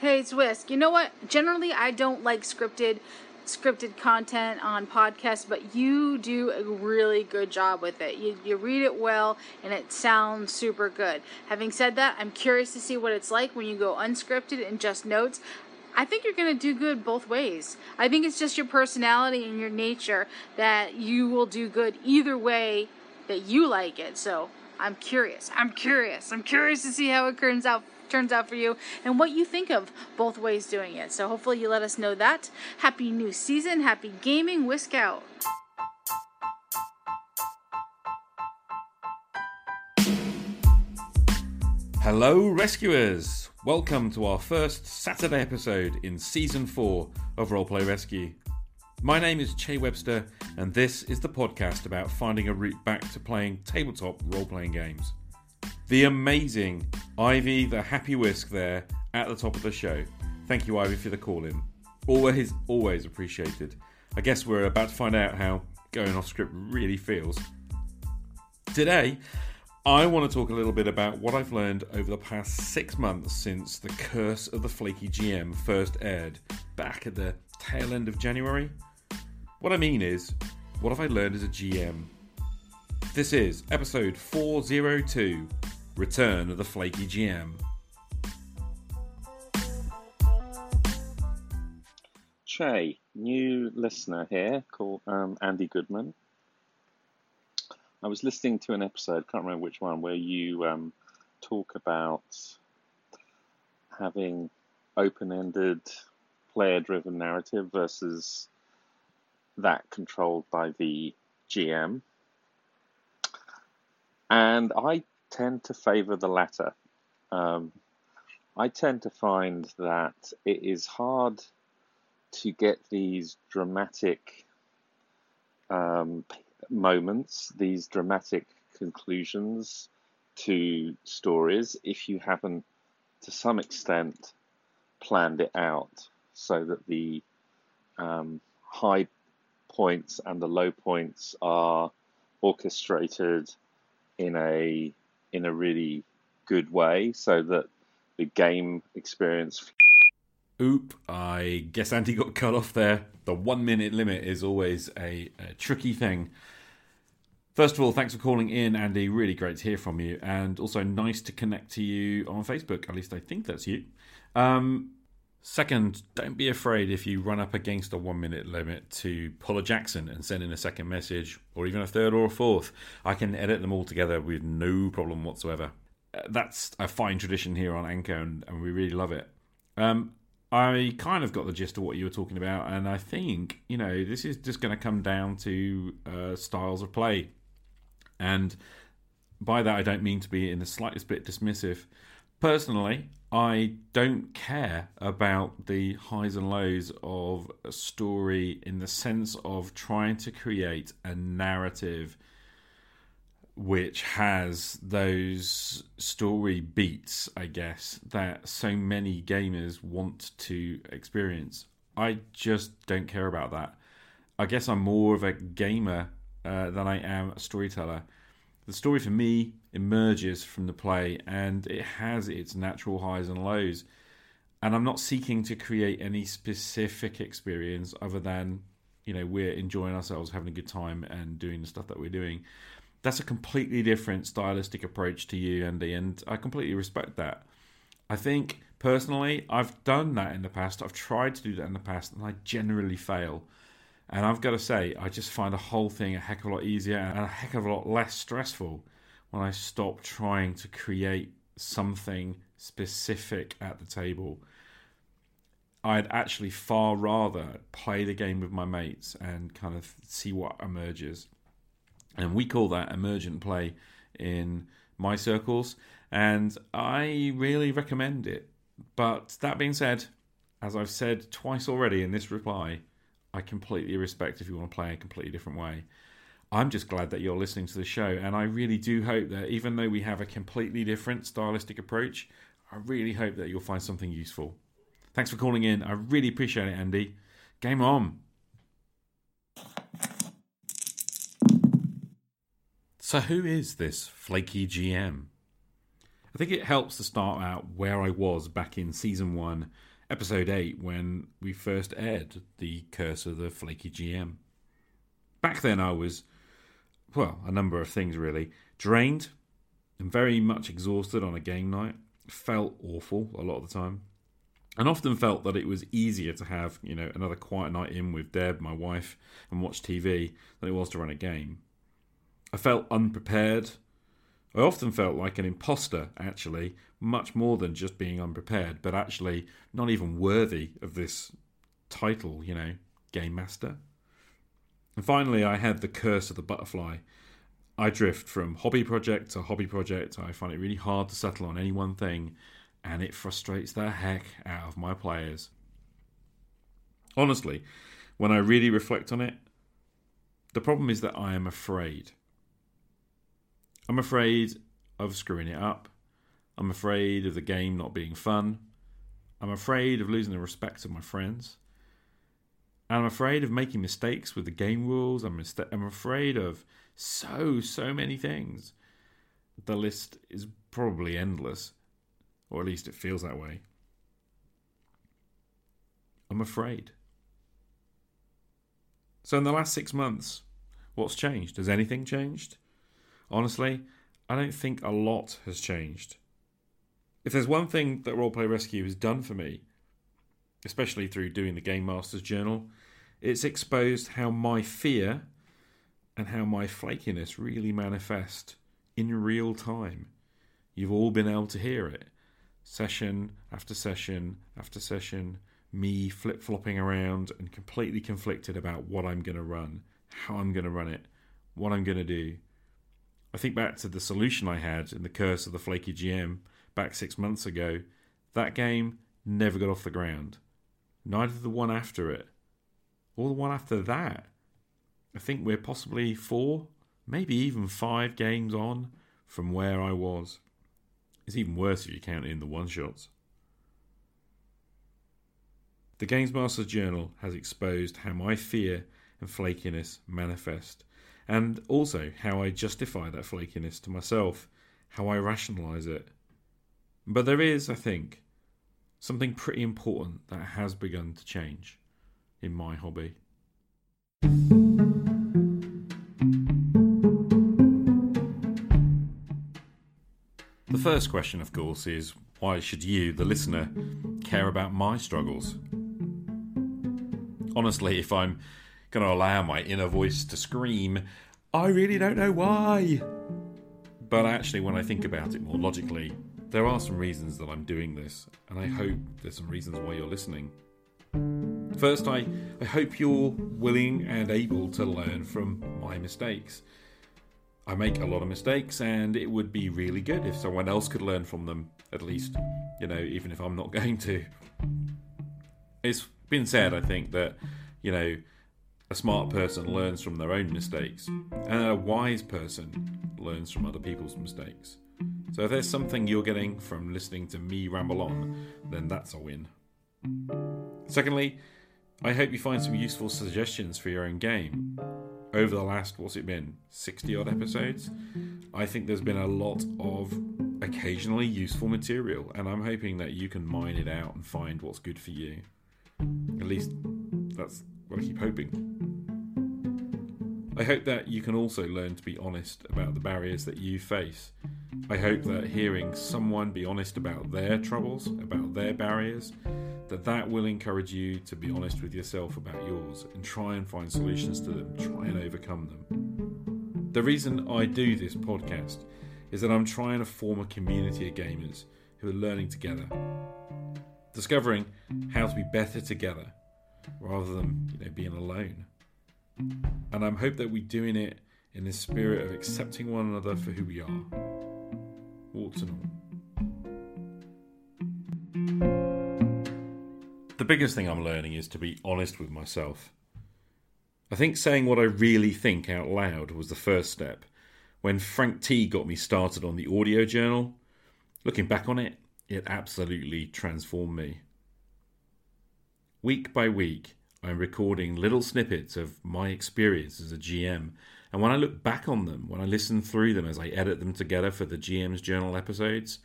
Hey, it's Whisk. You know what? Generally, I don't like scripted scripted content on podcasts, but you do a really good job with it. You, you read it well and it sounds super good. Having said that, I'm curious to see what it's like when you go unscripted and just notes. I think you're going to do good both ways. I think it's just your personality and your nature that you will do good either way that you like it. So I'm curious. I'm curious. I'm curious to see how it turns out turns out for you and what you think of both ways doing it. So hopefully you let us know that. Happy new season, happy gaming, whisk out. Hello, rescuers! Welcome to our first Saturday episode in season 4 of Roleplay Rescue. My name is Che Webster, and this is the podcast about finding a route back to playing tabletop role playing games. The amazing Ivy the Happy Whisk there at the top of the show. Thank you, Ivy, for the call in. Always, always appreciated. I guess we're about to find out how going off script really feels. Today, I want to talk a little bit about what I've learned over the past six months since The Curse of the Flaky GM first aired back at the tail end of January. What I mean is, what have I learned as a GM? This is episode 402 Return of the Flaky GM. Che, new listener here called um, Andy Goodman. I was listening to an episode, can't remember which one, where you um, talk about having open ended, player driven narrative versus that controlled by the GM. And I tend to favor the latter. Um, I tend to find that it is hard to get these dramatic um, moments, these dramatic conclusions to stories if you haven't, to some extent, planned it out so that the um, high points and the low points are orchestrated in a in a really good way so that the game experience. Oop, I guess Andy got cut off there. The one minute limit is always a, a tricky thing. First of all, thanks for calling in, Andy. Really great to hear from you, and also nice to connect to you on Facebook. At least I think that's you. Um, second, don't be afraid if you run up against a one minute limit to pull a Jackson and send in a second message, or even a third or a fourth. I can edit them all together with no problem whatsoever. Uh, That's a fine tradition here on Anchor, and, and we really love it. Um, I kind of got the gist of what you were talking about, and I think you know this is just going to come down to uh, styles of play, and by that I don't mean to be in the slightest bit dismissive. Personally, I don't care about the highs and lows of a story in the sense of trying to create a narrative which has those story beats, I guess, that so many gamers want to experience. I just don't care about that. I guess I'm more of a gamer uh, than I am a storyteller. The story for me emerges from the play and it has its natural highs and lows. And I'm not seeking to create any specific experience other than, you know, we're enjoying ourselves, having a good time, and doing the stuff that we're doing that's a completely different stylistic approach to you, Andy, and I completely respect that. I think personally, I've done that in the past. I've tried to do that in the past, and I generally fail. And I've got to say, I just find the whole thing a heck of a lot easier and a heck of a lot less stressful when I stop trying to create something specific at the table. I'd actually far rather play the game with my mates and kind of see what emerges. And we call that emergent play in my circles. And I really recommend it. But that being said, as I've said twice already in this reply, I completely respect if you want to play a completely different way. I'm just glad that you're listening to the show. And I really do hope that even though we have a completely different stylistic approach, I really hope that you'll find something useful. Thanks for calling in. I really appreciate it, Andy. Game on. So, who is this flaky GM? I think it helps to start out where I was back in season one, episode 8, when we first aired The Curse of the Flaky GM. Back then, I was, well, a number of things really. Drained and very much exhausted on a game night. Felt awful a lot of the time. And often felt that it was easier to have, you know, another quiet night in with Deb, my wife, and watch TV than it was to run a game. I felt unprepared I often felt like an imposter, actually, much more than just being unprepared, but actually not even worthy of this title, you know, Game Master. And finally, I had the curse of the butterfly. I drift from hobby project to hobby project. I find it really hard to settle on any one thing, and it frustrates the heck out of my players. Honestly, when I really reflect on it, the problem is that I am afraid. I'm afraid of screwing it up. I'm afraid of the game not being fun. I'm afraid of losing the respect of my friends. And I'm afraid of making mistakes with the game rules. I'm, I'm afraid of so, so many things. The list is probably endless, or at least it feels that way. I'm afraid. So, in the last six months, what's changed? Has anything changed? Honestly, I don't think a lot has changed. If there's one thing that Roleplay Rescue has done for me, especially through doing the Game Master's Journal, it's exposed how my fear and how my flakiness really manifest in real time. You've all been able to hear it. Session after session after session, me flip flopping around and completely conflicted about what I'm going to run, how I'm going to run it, what I'm going to do. I think back to the solution I had in the Curse of the Flaky GM back six months ago. That game never got off the ground. Neither the one after it, or the one after that. I think we're possibly four, maybe even five games on from where I was. It's even worse if you count in the one shots. The Games Master's Journal has exposed how my fear and flakiness manifest and also how I justify that flakiness to myself, how I rationalize it. But there is, I think, something pretty important that has begun to change in my hobby. The first question, of course, is why should you, the listener, care about my struggles? Honestly, if I'm going to allow my inner voice to scream, I really don't know why. But actually, when I think about it more logically, there are some reasons that I'm doing this, and I hope there's some reasons why you're listening. First, I, I hope you're willing and able to learn from my mistakes. I make a lot of mistakes, and it would be really good if someone else could learn from them, at least, you know, even if I'm not going to. It's been said, I think, that, you know, a smart person learns from their own mistakes, and a wise person learns from other people's mistakes. So if there's something you're getting from listening to me ramble on, then that's a win. Secondly, I hope you find some useful suggestions for your own game. Over the last, what's it been, 60 odd episodes? I think there's been a lot of occasionally useful material, and I'm hoping that you can mine it out and find what's good for you. At least that's what I keep hoping. I hope that you can also learn to be honest about the barriers that you face. I hope that hearing someone be honest about their troubles, about their barriers, that that will encourage you to be honest with yourself about yours and try and find solutions to them, try and overcome them. The reason I do this podcast is that I'm trying to form a community of gamers who are learning together, discovering how to be better together rather than you know being alone. And I hope that we're doing it in the spirit of accepting one another for who we are, warts and all. The biggest thing I'm learning is to be honest with myself. I think saying what I really think out loud was the first step. When Frank T got me started on the audio journal, looking back on it, it absolutely transformed me. Week by week, I'm recording little snippets of my experience as a GM. And when I look back on them, when I listen through them as I edit them together for the GM's Journal episodes,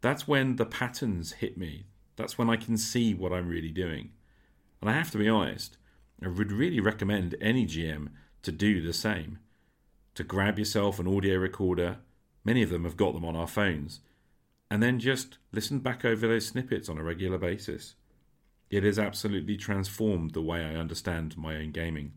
that's when the patterns hit me. That's when I can see what I'm really doing. And I have to be honest, I would really recommend any GM to do the same. To grab yourself an audio recorder, many of them have got them on our phones, and then just listen back over those snippets on a regular basis. It has absolutely transformed the way I understand my own gaming.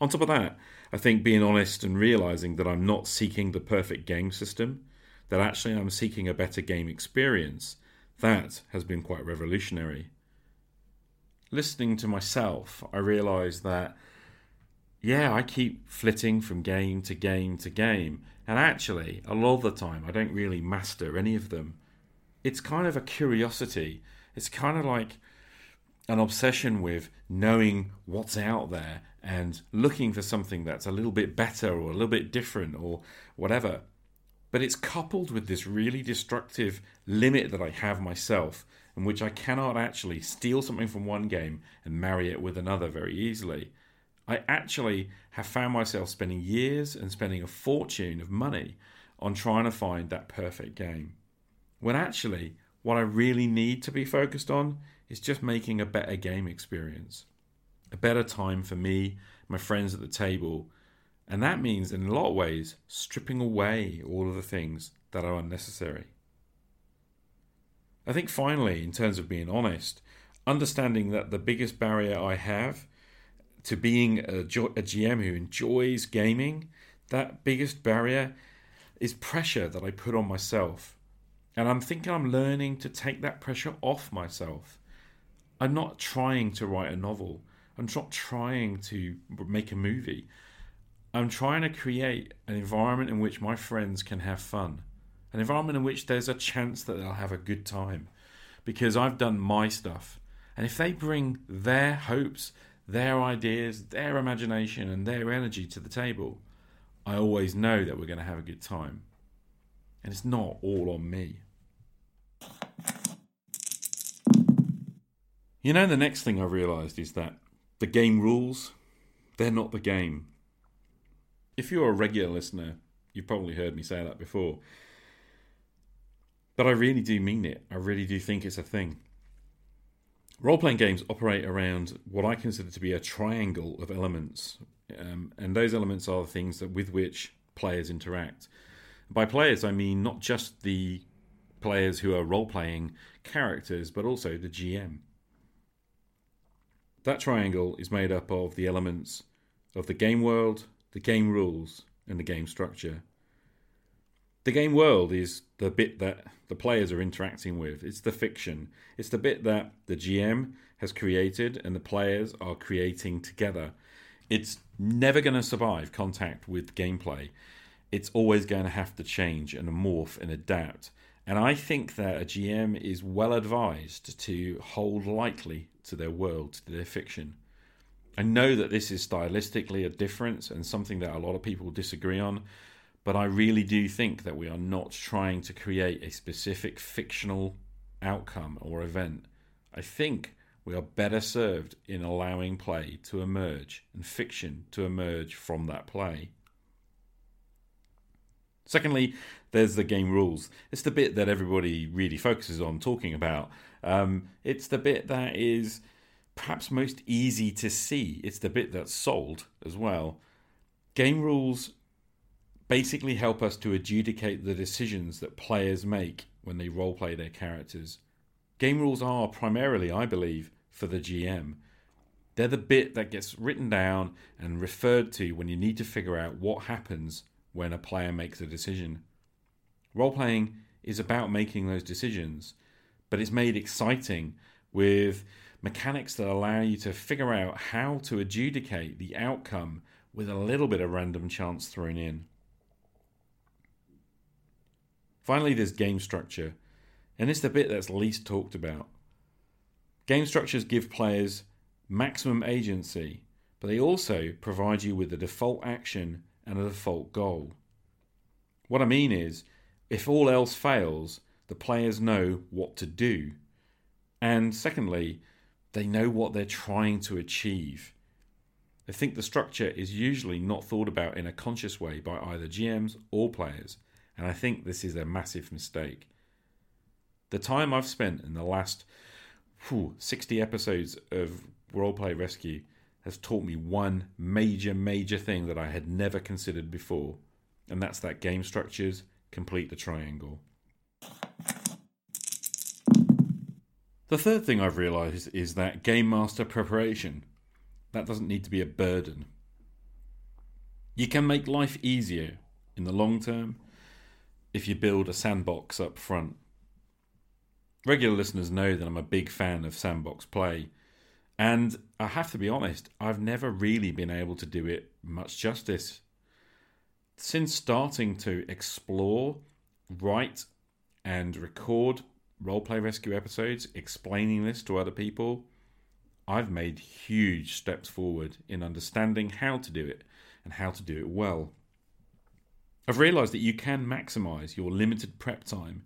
On top of that, I think being honest and realizing that I'm not seeking the perfect game system, that actually I'm seeking a better game experience, that has been quite revolutionary. Listening to myself, I realize that, yeah, I keep flitting from game to game to game, and actually, a lot of the time, I don't really master any of them. It's kind of a curiosity. It's kind of like an obsession with knowing what's out there and looking for something that's a little bit better or a little bit different or whatever. But it's coupled with this really destructive limit that I have myself, in which I cannot actually steal something from one game and marry it with another very easily. I actually have found myself spending years and spending a fortune of money on trying to find that perfect game. When actually, what I really need to be focused on is just making a better game experience, a better time for me, my friends at the table, and that means, in a lot of ways, stripping away all of the things that are unnecessary. I think finally, in terms of being honest, understanding that the biggest barrier I have to being a, GM who enjoys gaming, that biggest barrier is pressure that I put on myself. And I'm thinking I'm learning to take that pressure off myself. I'm not trying to write a novel. I'm not trying to make a movie. I'm trying to create an environment in which my friends can have fun, an environment in which there's a chance that they'll have a good time because I've done my stuff. And if they bring their hopes, their ideas, their imagination, and their energy to the table, I always know that we're going to have a good time. And it's not all on me. You know, the next thing I realised is that the game rules, they're not the game if you're a regular listener, you've probably heard me say that before. But I really do mean it. I really do think it's a thing. Role playing games operate around what I consider to be a triangle of elements, um, and those elements are the things that with which players interact. By players, I mean not just the players who are role playing characters, but also the GM. That triangle is made up of the elements of the game world, the game rules, and the game structure. The game world is the bit that the players are interacting with. It's the fiction. It's the bit that the GM has created and the players are creating together. It's never going to survive contact with gameplay. It's always going to have to change and morph and adapt. And I think that a GM is well advised to hold lightly to their world, to their fiction. I know that this is stylistically a difference and something that a lot of people disagree on, but I really do think that we are not trying to create a specific fictional outcome or event. I think we are better served in allowing play to emerge and fiction to emerge from that play. Secondly, there's the game rules. It's the bit that everybody really focuses on talking about. Um, it's the bit that is perhaps most easy to see. It's the bit that's sold as well. Game rules basically help us to adjudicate the decisions that players make when they roleplay their characters. Game rules are primarily, I believe, for the GM. They're the bit that gets written down and referred to when you need to figure out what happens when a player makes a decision. Role playing is about making those decisions, but it's made exciting with mechanics that allow you to figure out how to adjudicate the outcome with a little bit of random chance thrown in. Finally, there's game structure, and it's the bit that's least talked about. Game structures give players maximum agency, but they also provide you with a default action and a default goal. What I mean is, if all else fails, the players know what to do. And secondly, they know what they're trying to achieve. I think the structure is usually not thought about in a conscious way by either GMs or players, And I think this is a massive mistake. The time I've spent in the last whew, 60 episodes of Roleplay Rescue has taught me one major, major thing that I had never considered before, and that's that game structures complete the triangle. The third thing I've realised is that game master preparation that doesn't need to be a burden. You can make life easier in the long term if you build a sandbox up front. Regular listeners know that I'm a big fan of sandbox play, and I have to be honest, I've never really been able to do it much justice. Since starting to explore, write, and record roleplay rescue episodes explaining this to other people, I've made huge steps forward in understanding how to do it and how to do it well. I've realised that you can maximise your limited prep time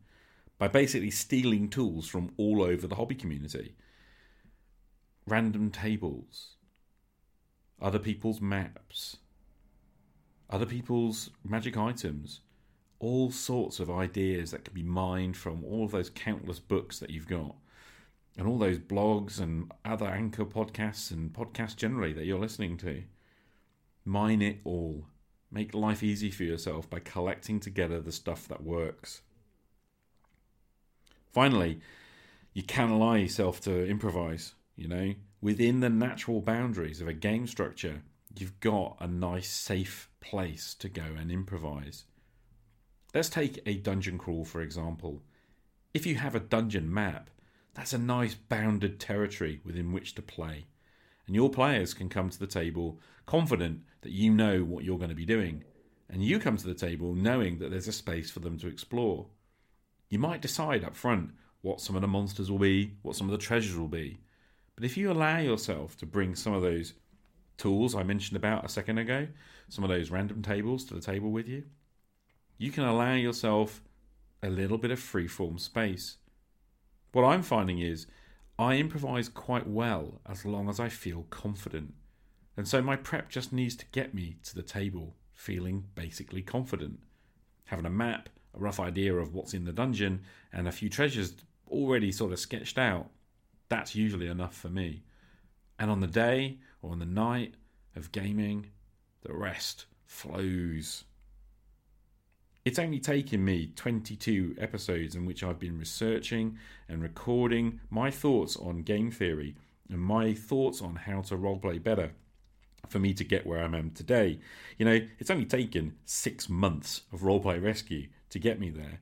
by basically stealing tools from all over the hobby community. Random tables, other people's maps, other people's magic items, all sorts of ideas that can be mined from all of those countless books that you've got, and all those blogs and other anchor podcasts and podcasts generally that you're listening to. Mine it all. Make life easy for yourself by collecting together the stuff that works. Finally, you can allow yourself to improvise, you know, within the natural boundaries of a game structure. You've got a nice, safe place to go and improvise. Let's take a dungeon crawl, for example. If you have a dungeon map, that's a nice bounded territory within which to play. And your players can come to the table confident that you know what you're going to be doing. And you come to the table knowing that there's a space for them to explore. You might decide up front what some of the monsters will be, what some of the treasures will be. But if you allow yourself to bring some of those tools I mentioned about a second ago, some of those random tables to the table with you, you can allow yourself a little bit of freeform space. What I'm finding is I improvise quite well as long as I feel confident. And so my prep just needs to get me to the table feeling basically confident. Having a map, a rough idea of what's in the dungeon, and a few treasures already sort of sketched out, that's usually enough for me. And on the day or on the night of gaming, the rest flows. It's only taken me 22 episodes in which I've been researching and recording my thoughts on game theory and my thoughts on how to roleplay better for me to get where I am today. You know, it's only taken six months of roleplay rescue to get me there.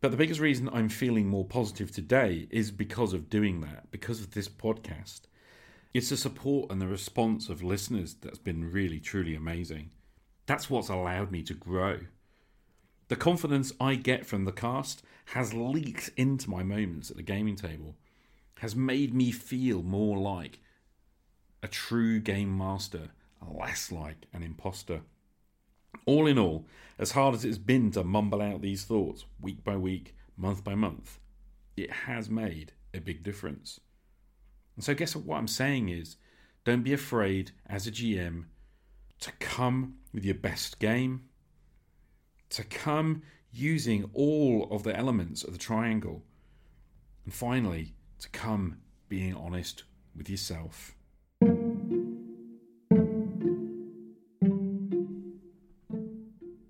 But the biggest reason I'm feeling more positive today is because of doing that, because of this podcast. It's the support and the response of listeners that's been really, truly amazing. That's what's allowed me to grow. The confidence I get from the cast has leaked into my moments at the gaming table, has made me feel more like a true game master, less like an imposter. All in all, as hard as it's been to mumble out these thoughts week by week, month by month, it has made a big difference. And so, guess what? What I'm saying is don't be afraid as a GM to come with your best game, to come using all of the elements of the triangle, and finally, to come being honest with yourself.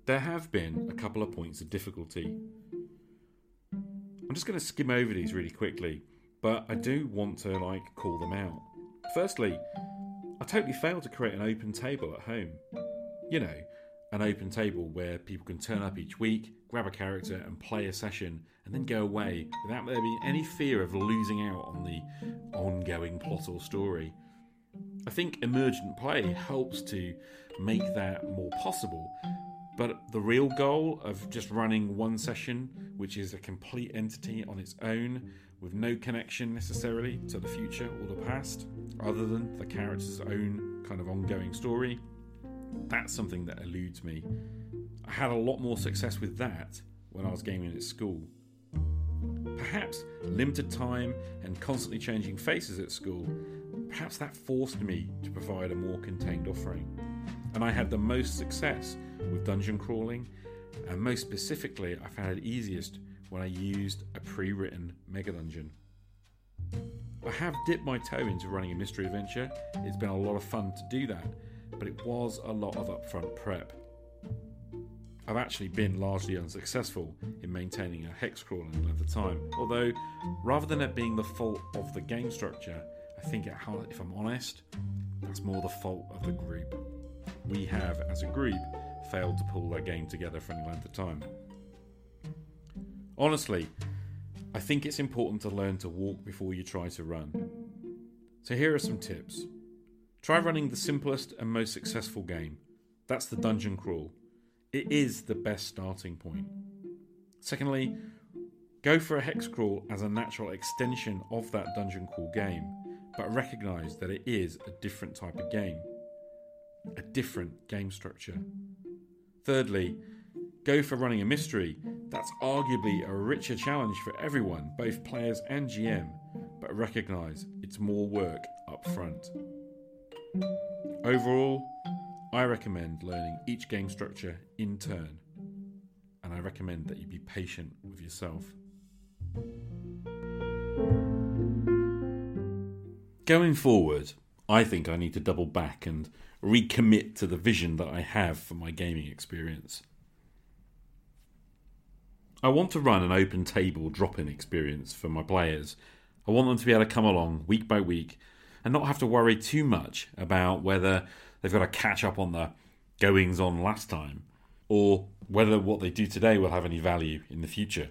There have been a couple of points of difficulty. I'm just going to skim over these really quickly, but I do want to like call them out. Firstly, I totally failed to create an open table at home. You know, an open table where people can turn up each week, grab a character, and play a session, and then go away without there being any fear of losing out on the ongoing plot or story. I think emergent play helps to make that more possible, but the real goal of just running one session, which is a complete entity on its own, with no connection necessarily to the future or the past, other than the character's own kind of ongoing story, that's something that eludes me. I had a lot more success with that when I was gaming at school. Perhaps limited time and constantly changing faces at school, perhaps that forced me to provide a more contained offering. And I had the most success with dungeon crawling and most specifically, I found it easiest when I used a pre written Mega Dungeon. I have dipped my toe into running a mystery adventure, it's been a lot of fun to do that, but it was a lot of upfront prep. I've actually been largely unsuccessful in maintaining a hex crawl in of time, although rather than it being the fault of the game structure, I think it, if I'm honest, that's more the fault of the group. We have, as a group, failed to pull their game together for any length of time. Honestly, I think it's important to learn to walk before you try to run. So here are some tips. Try running the simplest and most successful game. That's the dungeon crawl. It is the best starting point. Secondly, go for a hex crawl as a natural extension of that dungeon crawl game, but recognize that it is a different type of game, a different game structure. Thirdly, go for running a mystery. That's arguably a richer challenge for everyone, both players and GM, but recognise it's more work up front. Overall, I recommend learning each game structure in turn, and I recommend that you be patient with yourself. Going forward, I think I need to double back and recommit to the vision that I have for my gaming experience. I want to run an open table drop in experience for my players. I want them to be able to come along week by week and not have to worry too much about whether they've got to catch up on the goings on last time or whether what they do today will have any value in the future.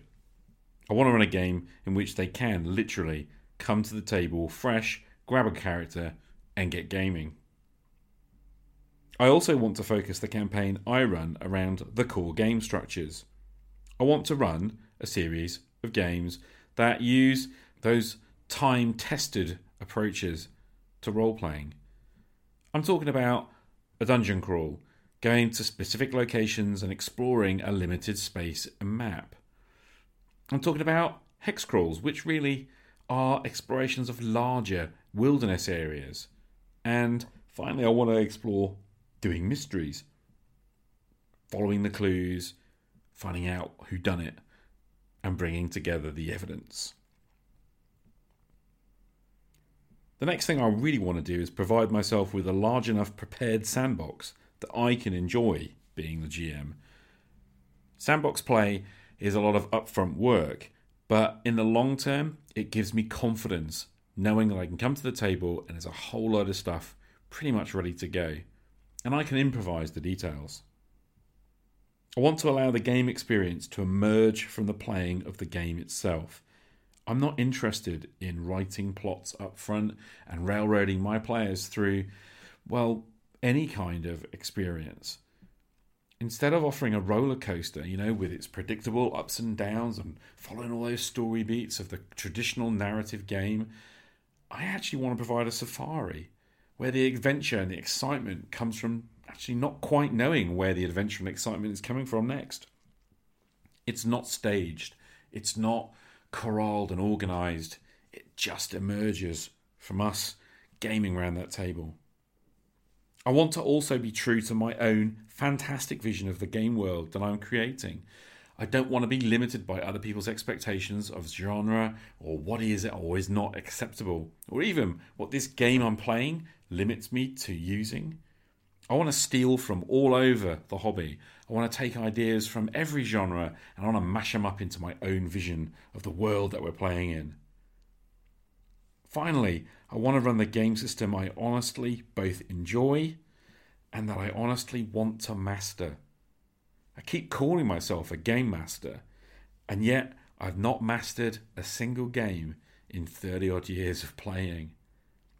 I want to run a game in which they can literally come to the table fresh, grab a character, and get gaming. I also want to focus the campaign I run around the core game structures. I want to run a series of games that use those time tested approaches to role playing. I'm talking about a dungeon crawl, going to specific locations and exploring a limited space and map. I'm talking about hex crawls, which really are explorations of larger wilderness areas. And finally, I want to explore doing mysteries, following the clues, finding out who done it, and bringing together the evidence. The next thing I really want to do is provide myself with a large enough prepared sandbox that I can enjoy being the GM. Sandbox play is a lot of upfront work, but in the long term, it gives me confidence knowing that I can come to the table and there's a whole load of stuff pretty much ready to go, and I can improvise the details. I want to allow the game experience to emerge from the playing of the game itself. I'm not interested in writing plots up front and railroading my players through, well, any kind of experience. Instead of offering a roller coaster, you know, with its predictable ups and downs and following all those story beats of the traditional narrative game, I actually want to provide a safari where the adventure and the excitement comes from actually not quite knowing where the adventure and excitement is coming from next. It's not staged, it's not corralled and organized, it just emerges from us gaming around that table. I want to also be true to my own fantastic vision of the game world that I'm creating. I don't want to be limited by other people's expectations of genre or what is or is not acceptable, or even what this game I'm playing limits me to using. I want to steal from all over the hobby. I want to take ideas from every genre and I want to mash them up into my own vision of the world that we're playing in. Finally, I want to run the game system I honestly both enjoy and that I honestly want to master. I keep calling myself a game master, and yet I've not mastered a single game in 30 odd years of playing.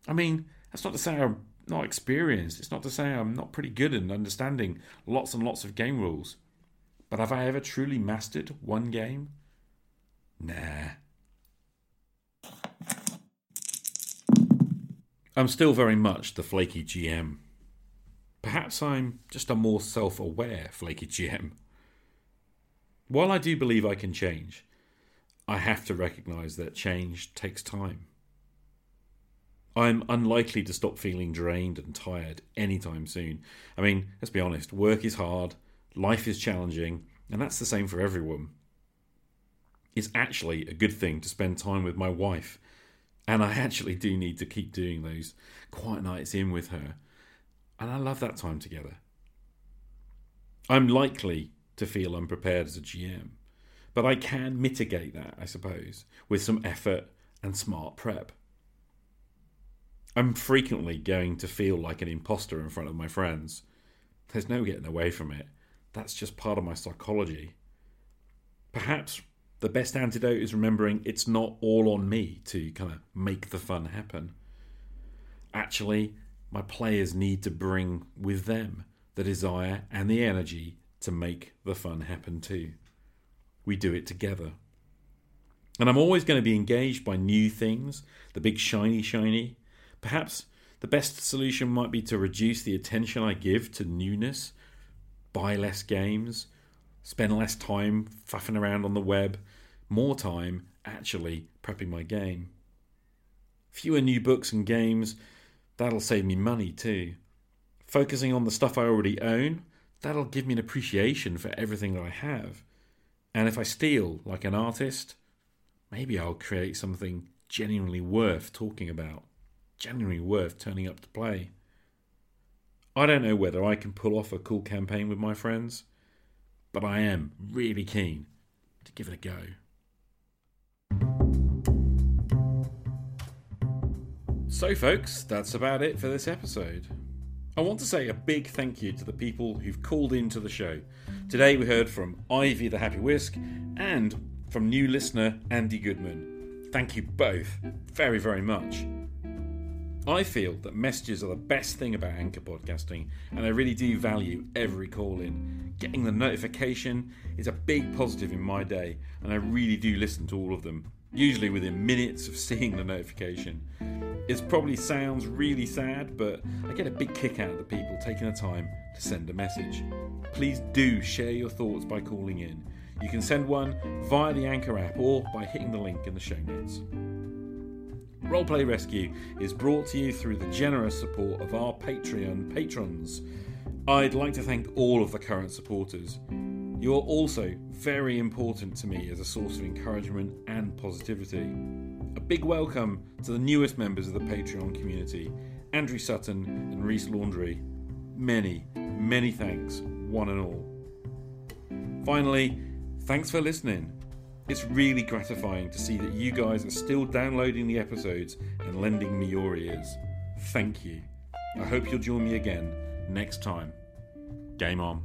I mean, that's not to say I'm not experienced. It's not to say I'm not pretty good in understanding lots and lots of game rules. But have I ever truly mastered one game? Nah. I'm still very much the flaky GM. Perhaps I'm just a more self aware flaky GM. While I do believe I can change, I have to recognise that change takes time. I'm unlikely to stop feeling drained and tired anytime soon. I mean, let's be honest, work is hard, life is challenging, And that's the same for everyone. It's actually a good thing to spend time with my wife. And I actually do need to keep doing those quiet nights in with her. And I love that time together. I'm likely to feel unprepared as a GM, but I can mitigate that, I suppose, with some effort and smart prep. I'm frequently going to feel like an imposter in front of my friends. There's no getting away from it. That's just part of my psychology. Perhaps the best antidote is remembering it's not all on me to kind of make the fun happen. Actually, my players need to bring with them the desire and the energy to make the fun happen too. We do it together. And I'm always going to be engaged by new things, the big shiny, shiny. Perhaps the best solution might be to reduce the attention I give to newness, buy less games, spend less time faffing around on the web, more time actually prepping my game. Fewer new books and games, that'll save me money too. Focusing on the stuff I already own, that'll give me an appreciation for everything that I have. And if I steal like an artist, maybe I'll create something genuinely worth talking about, genuinely worth turning up to play. I don't know whether I can pull off a cool campaign with my friends, but I am really keen to give it a go. So, folks, that's about it for this episode. I want to say a big thank you to the people who've called into the show. Today we heard from Ivy the Happy Whisk and from new listener Andy Goodman. Thank you both very, very much. I feel that messages are the best thing about Anchor podcasting, and I really do value every call in. Getting the notification is a big positive in my day, and I really do listen to all of them, usually within minutes of seeing the notification. It probably sounds really sad, but I get a big kick out of the people taking the time to send a message. Please do share your thoughts by calling in. You can send one via the Anchor app or by hitting the link in the show notes. Roleplay Rescue is brought to you through the generous support of our Patreon patrons. I'd like to thank all of the current supporters. You are also very important to me as a source of encouragement and positivity. A big welcome to the newest members of the Patreon community Andrew Sutton and Reese Laundry. Many, many thanks, one and all. Finally, thanks for listening. It's really gratifying to see that you guys are still downloading the episodes and lending me your ears. Thank you. I hope you'll join me again next time. Game on.